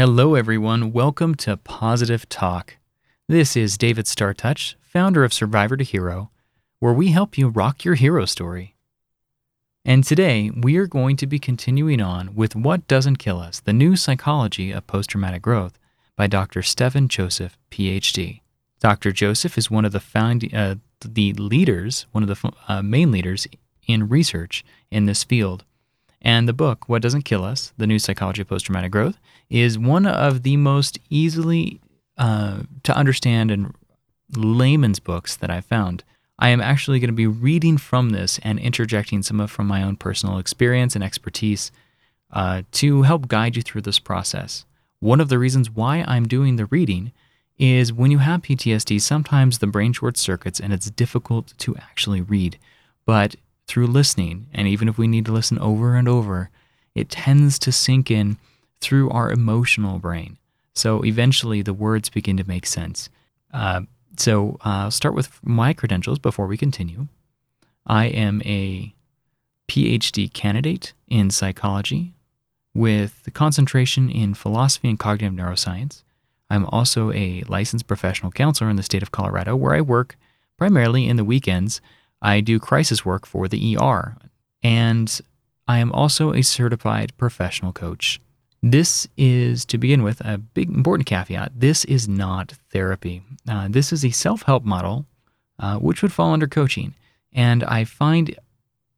Hello, everyone. Welcome to Positive Talk. This is David StarrTouch, founder of Survivor to Hero, where we help you rock your hero story. And today, we are going to be continuing on with What Doesn't Kill Us The New Psychology of Post Traumatic Growth by Dr. Stephan Joseph, PhD. Dr. Joseph is one of the, found, uh, the leaders, one of the uh, main leaders in research in this field. And the book, What Doesn't Kill Us The New Psychology of Post Traumatic Growth, is one of the most easily uh, to understand and layman's books that I've found. I am actually going to be reading from this and interjecting some of from my own personal experience and expertise uh, to help guide you through this process. One of the reasons why I'm doing the reading is when you have PTSD, sometimes the brain short circuits and it's difficult to actually read. But through listening, and even if we need to listen over and over, it tends to sink in through our emotional brain. So eventually the words begin to make sense. Uh, so uh, I'll start with my credentials before we continue. I am a PhD candidate in psychology with the concentration in philosophy and cognitive neuroscience. I'm also a licensed professional counselor in the state of Colorado, where I work primarily in the weekends I do crisis work for the ER, and I am also a certified professional coach. This is, to begin with, a big important caveat. This is not therapy. Uh, this is a self help model, uh, which would fall under coaching. And I find,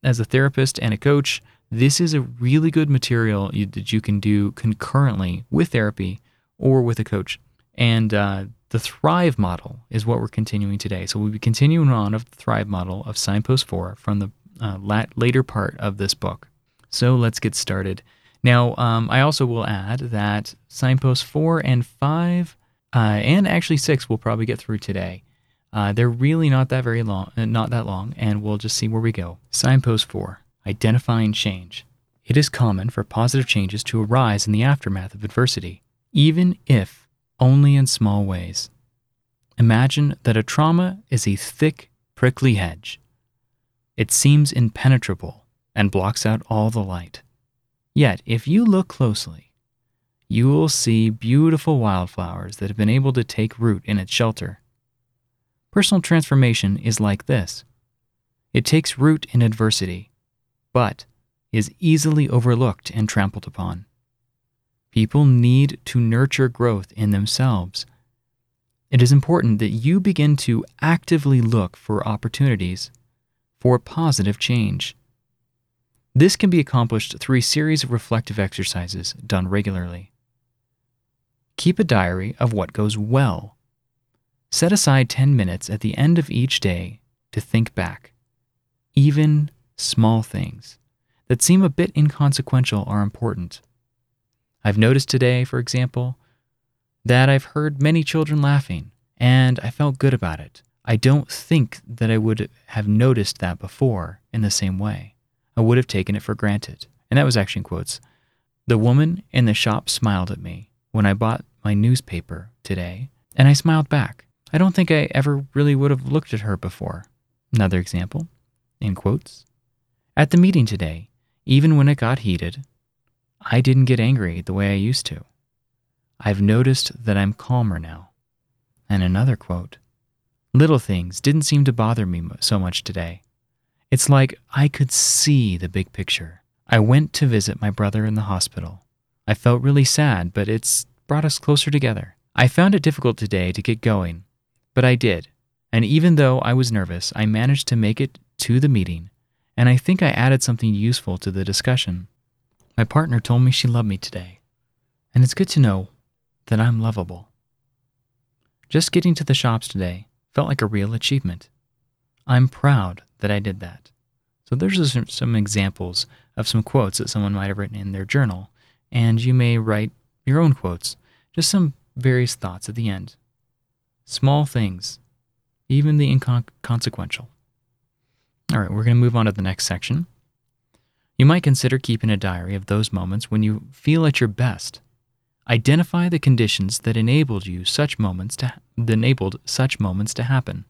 as a therapist and a coach, this is a really good material you, that you can do concurrently with therapy or with a coach. And uh, the Thrive model is what we're continuing today. So we'll be continuing on of the Thrive model of Signpost 4 from the uh, lat- later part of this book. So let's get started. Now, um, I also will add that Signpost 4 and 5, uh, and actually 6, we'll probably get through today. Uh, they're really not that very long, uh, not that long, and we'll just see where we go. Signpost 4 Identifying Change. It is common for positive changes to arise in the aftermath of adversity, even if only in small ways. Imagine that a trauma is a thick, prickly hedge. It seems impenetrable and blocks out all the light. Yet, if you look closely, you will see beautiful wildflowers that have been able to take root in its shelter. Personal transformation is like this it takes root in adversity, but is easily overlooked and trampled upon. People need to nurture growth in themselves. It is important that you begin to actively look for opportunities for positive change. This can be accomplished through a series of reflective exercises done regularly. Keep a diary of what goes well. Set aside 10 minutes at the end of each day to think back. Even small things that seem a bit inconsequential are important. I've noticed today, for example, that I've heard many children laughing, and I felt good about it. I don't think that I would have noticed that before in the same way. I would have taken it for granted. And that was actually in quotes. The woman in the shop smiled at me when I bought my newspaper today, and I smiled back. I don't think I ever really would have looked at her before. Another example, in quotes. At the meeting today, even when it got heated, I didn't get angry the way I used to. I've noticed that I'm calmer now. And another quote Little things didn't seem to bother me so much today. It's like I could see the big picture. I went to visit my brother in the hospital. I felt really sad, but it's brought us closer together. I found it difficult today to get going, but I did. And even though I was nervous, I managed to make it to the meeting, and I think I added something useful to the discussion. My partner told me she loved me today, and it's good to know that I'm lovable. Just getting to the shops today felt like a real achievement. I'm proud that I did that. So, there's some examples of some quotes that someone might have written in their journal, and you may write your own quotes, just some various thoughts at the end. Small things, even the inconsequential. All right, we're going to move on to the next section. You might consider keeping a diary of those moments when you feel at your best. Identify the conditions that enabled you such moments to enabled such moments to happen.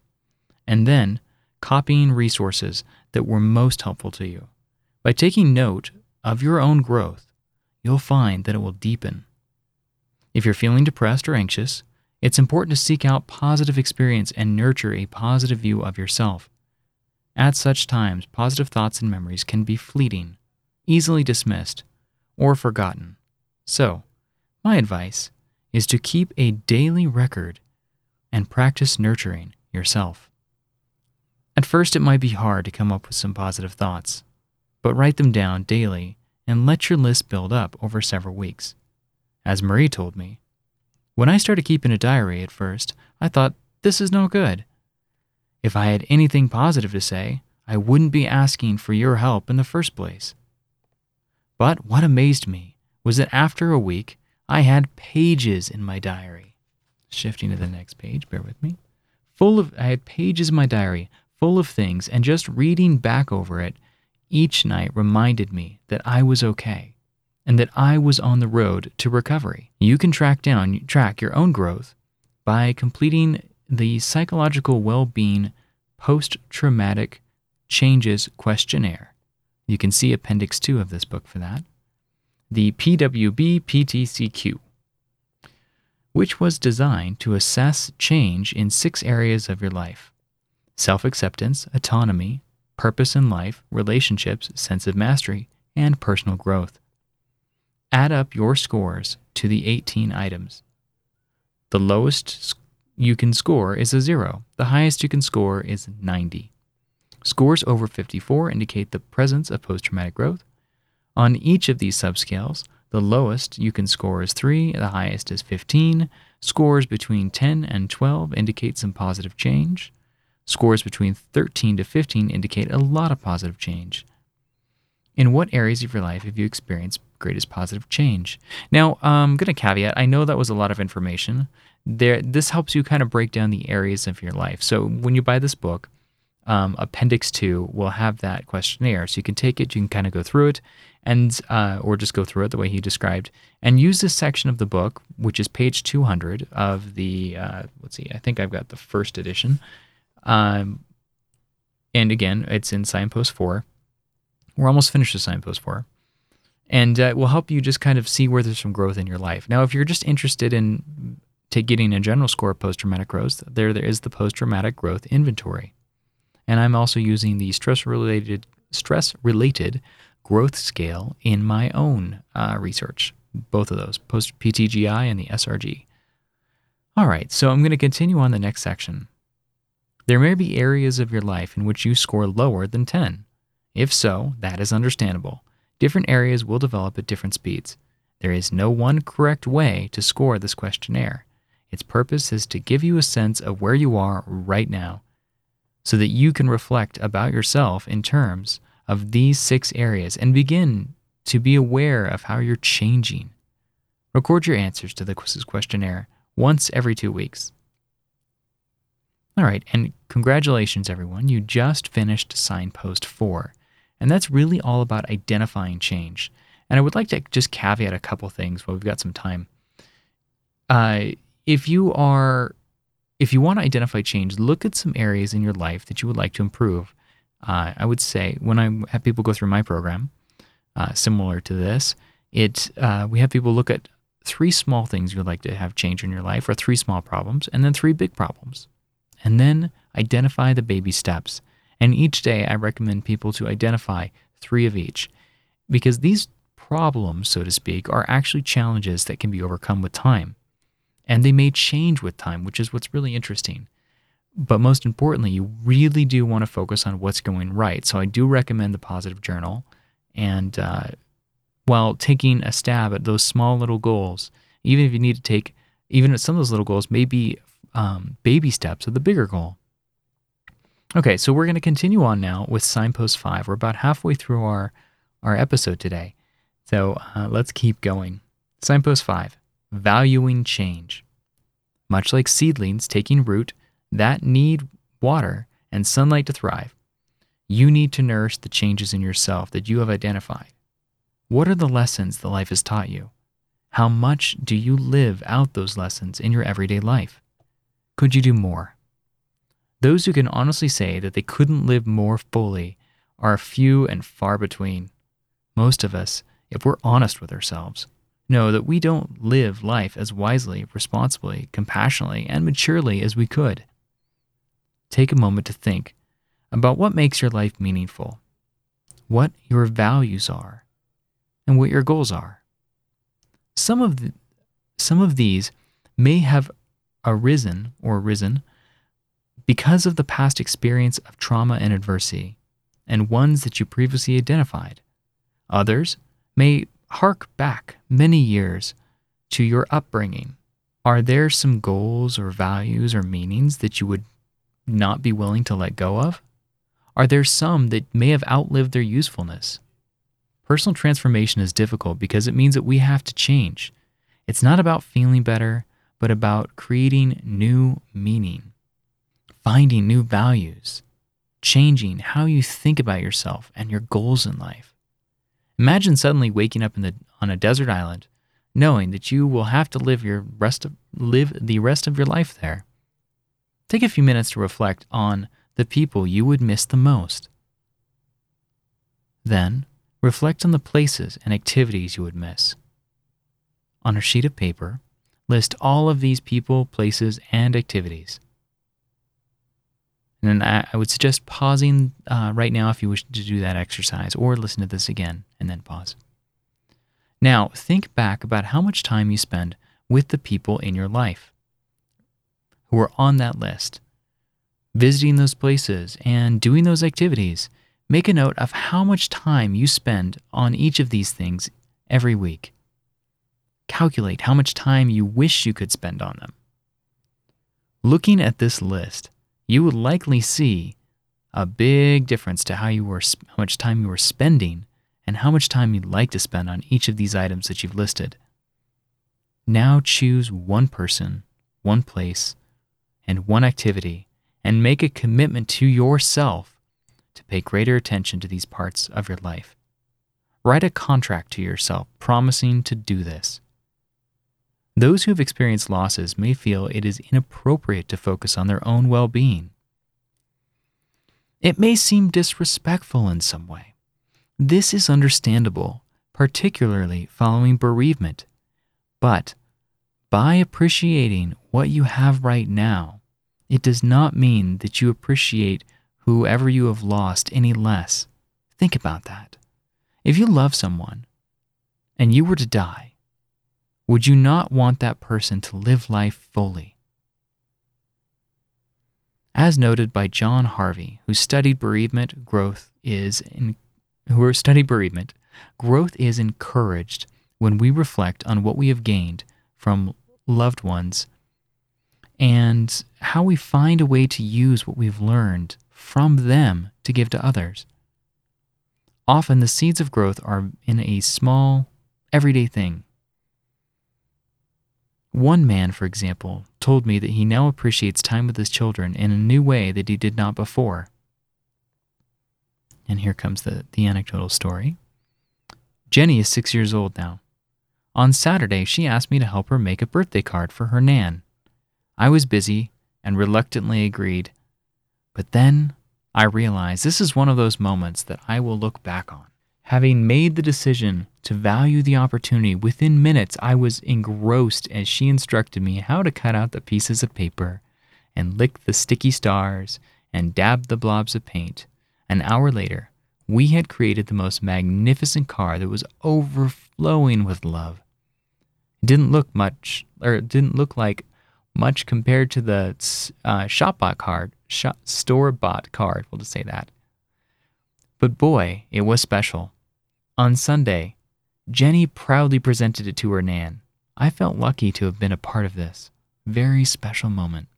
And then copying resources that were most helpful to you. By taking note of your own growth, you'll find that it will deepen. If you're feeling depressed or anxious, it's important to seek out positive experience and nurture a positive view of yourself. At such times, positive thoughts and memories can be fleeting, easily dismissed, or forgotten. So, my advice is to keep a daily record and practice nurturing yourself. At first, it might be hard to come up with some positive thoughts, but write them down daily and let your list build up over several weeks. As Marie told me, when I started keeping a diary at first, I thought, this is no good. If I had anything positive to say, I wouldn't be asking for your help in the first place. But what amazed me was that after a week, I had pages in my diary. Shifting to the next page, bear with me. Full of, I had pages in my diary full of things, and just reading back over it each night reminded me that I was okay and that I was on the road to recovery. You can track down, track your own growth by completing the psychological well-being post-traumatic changes questionnaire. You can see appendix 2 of this book for that. The PWB PTCQ which was designed to assess change in six areas of your life self acceptance, autonomy, purpose in life, relationships, sense of mastery, and personal growth. Add up your scores to the 18 items. The lowest you can score is a zero, the highest you can score is 90. Scores over 54 indicate the presence of post traumatic growth. On each of these subscales, the lowest you can score is 3, the highest is 15. Scores between 10 and 12 indicate some positive change. Scores between 13 to 15 indicate a lot of positive change. In what areas of your life have you experienced greatest positive change? Now, I'm going to caveat I know that was a lot of information. There, this helps you kind of break down the areas of your life. So when you buy this book, um, Appendix 2 will have that questionnaire. So you can take it, you can kind of go through it, and uh, or just go through it the way he described, and use this section of the book, which is page 200 of the, uh, let's see, I think I've got the first edition. Um, and again, it's in Signpost 4. We're almost finished with Signpost 4. And uh, it will help you just kind of see where there's some growth in your life. Now, if you're just interested in to getting a general score of post traumatic growth, there, there is the post traumatic growth inventory. And I'm also using the stress related stress related growth scale in my own uh, research, both of those, post PTGI and the SRG. All right, so I'm going to continue on the next section. There may be areas of your life in which you score lower than 10. If so, that is understandable. Different areas will develop at different speeds. There is no one correct way to score this questionnaire. Its purpose is to give you a sense of where you are right now so that you can reflect about yourself in terms of these six areas and begin to be aware of how you're changing. Record your answers to the quizzes questionnaire once every two weeks. All right, and congratulations, everyone. You just finished Signpost 4. And that's really all about identifying change. And I would like to just caveat a couple things while we've got some time. Uh, if you are, if you want to identify change, look at some areas in your life that you would like to improve. Uh, I would say when I have people go through my program, uh, similar to this, it uh, we have people look at three small things you would like to have change in your life, or three small problems, and then three big problems and then identify the baby steps. And each day, I recommend people to identify three of each because these problems, so to speak, are actually challenges that can be overcome with time. And they may change with time, which is what's really interesting. But most importantly, you really do want to focus on what's going right. So I do recommend the positive journal. And uh, while taking a stab at those small little goals, even if you need to take, even if some of those little goals maybe um, baby steps of the bigger goal. Okay, so we're going to continue on now with Signpost 5. We're about halfway through our, our episode today. So uh, let's keep going. Signpost 5 Valuing Change. Much like seedlings taking root that need water and sunlight to thrive, you need to nourish the changes in yourself that you have identified. What are the lessons that life has taught you? How much do you live out those lessons in your everyday life? Could you do more? Those who can honestly say that they couldn't live more fully are few and far between. Most of us, if we're honest with ourselves, know that we don't live life as wisely, responsibly, compassionately, and maturely as we could. Take a moment to think about what makes your life meaningful, what your values are, and what your goals are. Some of, the, some of these may have arisen or risen because of the past experience of trauma and adversity, and ones that you previously identified. Others may hark back many years to your upbringing. Are there some goals or values or meanings that you would not be willing to let go of? Are there some that may have outlived their usefulness? Personal transformation is difficult because it means that we have to change. It's not about feeling better, but about creating new meaning, finding new values, changing how you think about yourself and your goals in life. Imagine suddenly waking up in the, on a desert island, knowing that you will have to live your rest of, live the rest of your life there. Take a few minutes to reflect on the people you would miss the most. Then, reflect on the places and activities you would miss. On a sheet of paper, list all of these people, places, and activities. And then I would suggest pausing uh, right now if you wish to do that exercise, or listen to this again and then pause. Now, think back about how much time you spend with the people in your life who are on that list visiting those places and doing those activities, make a note of how much time you spend on each of these things every week. Calculate how much time you wish you could spend on them. Looking at this list, you would likely see a big difference to how you were how much time you were spending and how much time you'd like to spend on each of these items that you've listed. Now choose one person, one place, and one activity and make a commitment to yourself to pay greater attention to these parts of your life. Write a contract to yourself promising to do this. Those who have experienced losses may feel it is inappropriate to focus on their own well being. It may seem disrespectful in some way. This is understandable, particularly following bereavement. But by appreciating what you have right now, it does not mean that you appreciate whoever you have lost any less. Think about that. If you love someone and you were to die, would you not want that person to live life fully? As noted by John Harvey, who studied bereavement, growth is in, who studied bereavement, growth is encouraged when we reflect on what we have gained from loved ones and how we find a way to use what we've learned from them to give to others. Often the seeds of growth are in a small, everyday thing. One man, for example, told me that he now appreciates time with his children in a new way that he did not before. And here comes the, the anecdotal story. Jenny is six years old now. On Saturday, she asked me to help her make a birthday card for her Nan. I was busy and reluctantly agreed. But then I realized this is one of those moments that I will look back on. Having made the decision to value the opportunity, within minutes I was engrossed as she instructed me how to cut out the pieces of paper and lick the sticky stars and dab the blobs of paint. An hour later, we had created the most magnificent car that was overflowing with love. It didn't look much, or it didn't look like much compared to the uh, shop-bought card, shop, store-bought card, we'll just say that. But boy, it was special. On Sunday, Jenny proudly presented it to her Nan. I felt lucky to have been a part of this very special moment.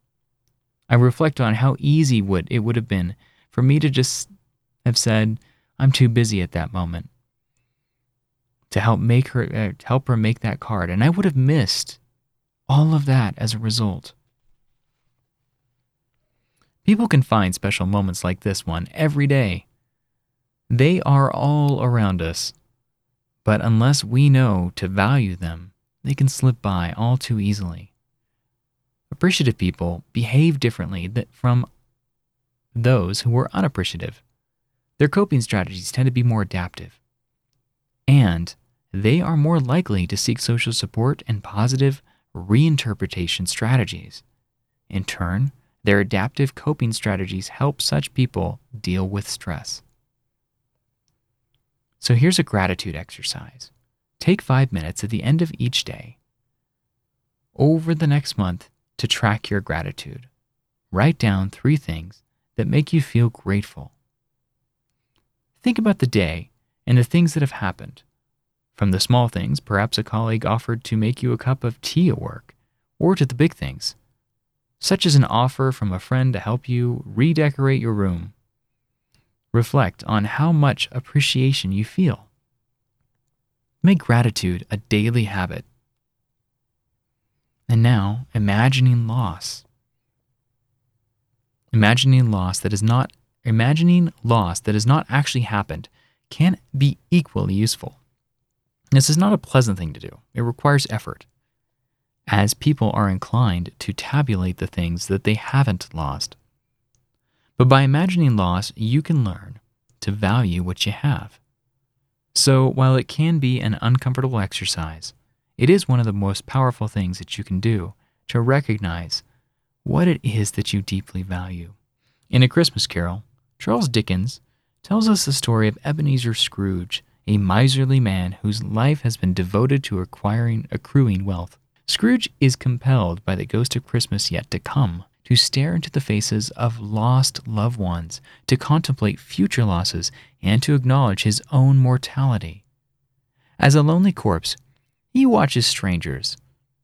I reflect on how easy would it would have been for me to just have said, "I'm too busy at that moment." To help make her uh, help her make that card, and I would have missed all of that as a result. People can find special moments like this one every day. They are all around us. But unless we know to value them, they can slip by all too easily. Appreciative people behave differently from those who are unappreciative. Their coping strategies tend to be more adaptive. And they are more likely to seek social support and positive reinterpretation strategies. In turn, their adaptive coping strategies help such people deal with stress. So here's a gratitude exercise. Take five minutes at the end of each day over the next month to track your gratitude. Write down three things that make you feel grateful. Think about the day and the things that have happened. From the small things, perhaps a colleague offered to make you a cup of tea at work, or to the big things, such as an offer from a friend to help you redecorate your room. Reflect on how much appreciation you feel. Make gratitude a daily habit. And now, imagining loss. Imagining loss that is not imagining loss that has not actually happened can be equally useful. This is not a pleasant thing to do. It requires effort as people are inclined to tabulate the things that they haven't lost. But by imagining loss, you can learn to value what you have. So, while it can be an uncomfortable exercise, it is one of the most powerful things that you can do to recognize what it is that you deeply value. In A Christmas Carol, Charles Dickens tells us the story of Ebenezer Scrooge, a miserly man whose life has been devoted to acquiring accruing wealth. Scrooge is compelled by the ghost of Christmas yet to come to stare into the faces of lost loved ones, to contemplate future losses, and to acknowledge his own mortality. As a lonely corpse, he watches strangers,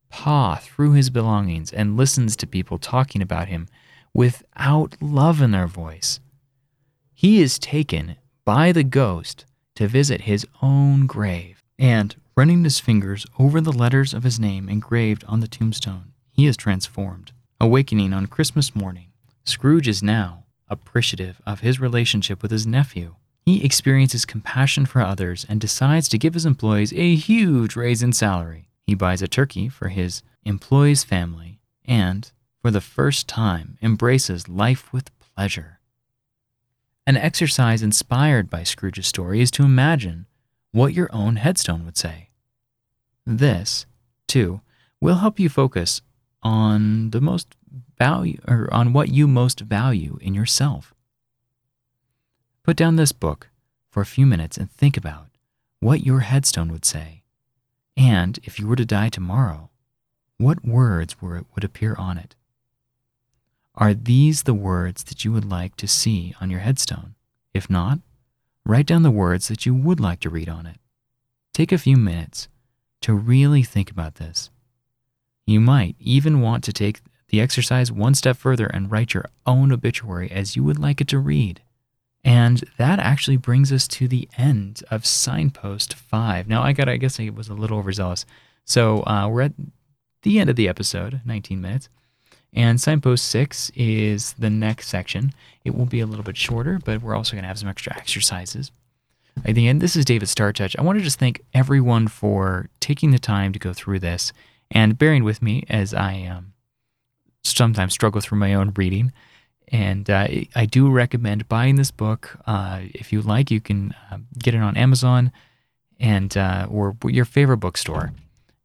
paw through his belongings, and listens to people talking about him without love in their voice. He is taken by the ghost to visit his own grave, and Running his fingers over the letters of his name engraved on the tombstone, he is transformed. Awakening on Christmas morning, Scrooge is now appreciative of his relationship with his nephew. He experiences compassion for others and decides to give his employees a huge raise in salary. He buys a turkey for his employee's family and, for the first time, embraces life with pleasure. An exercise inspired by Scrooge's story is to imagine what your own headstone would say. This, too, will help you focus on the most value or on what you most value in yourself. Put down this book for a few minutes and think about what your headstone would say. And if you were to die tomorrow, what words were, would appear on it? Are these the words that you would like to see on your headstone? If not, write down the words that you would like to read on it. Take a few minutes to really think about this. You might even want to take the exercise one step further and write your own obituary as you would like it to read. And that actually brings us to the end of Signpost 5. Now, I got, I guess I was a little overzealous. So uh, we're at the end of the episode, 19 minutes. And Signpost 6 is the next section. It will be a little bit shorter, but we're also going to have some extra exercises. At the end, this is David StarrTouch. I want to just thank everyone for taking the time to go through this and bearing with me as I um, sometimes struggle through my own reading. And uh, I do recommend buying this book. Uh, if you like, you can uh, get it on Amazon and uh, or your favorite bookstore.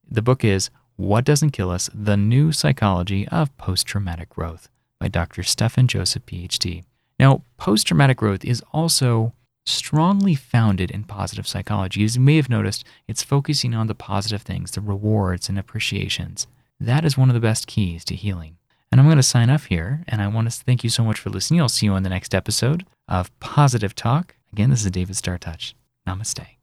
The book is "What Doesn't Kill Us: The New Psychology of Post-Traumatic Growth" by Dr. Stephan Joseph, PhD. Now, post-traumatic growth is also strongly founded in positive psychology. As you may have noticed, it's focusing on the positive things, the rewards and appreciations. That is one of the best keys to healing. And I'm going to sign off here, and I want to thank you so much for listening. I'll see you on the next episode of Positive Talk. Again, this is David StarrTouch. Namaste.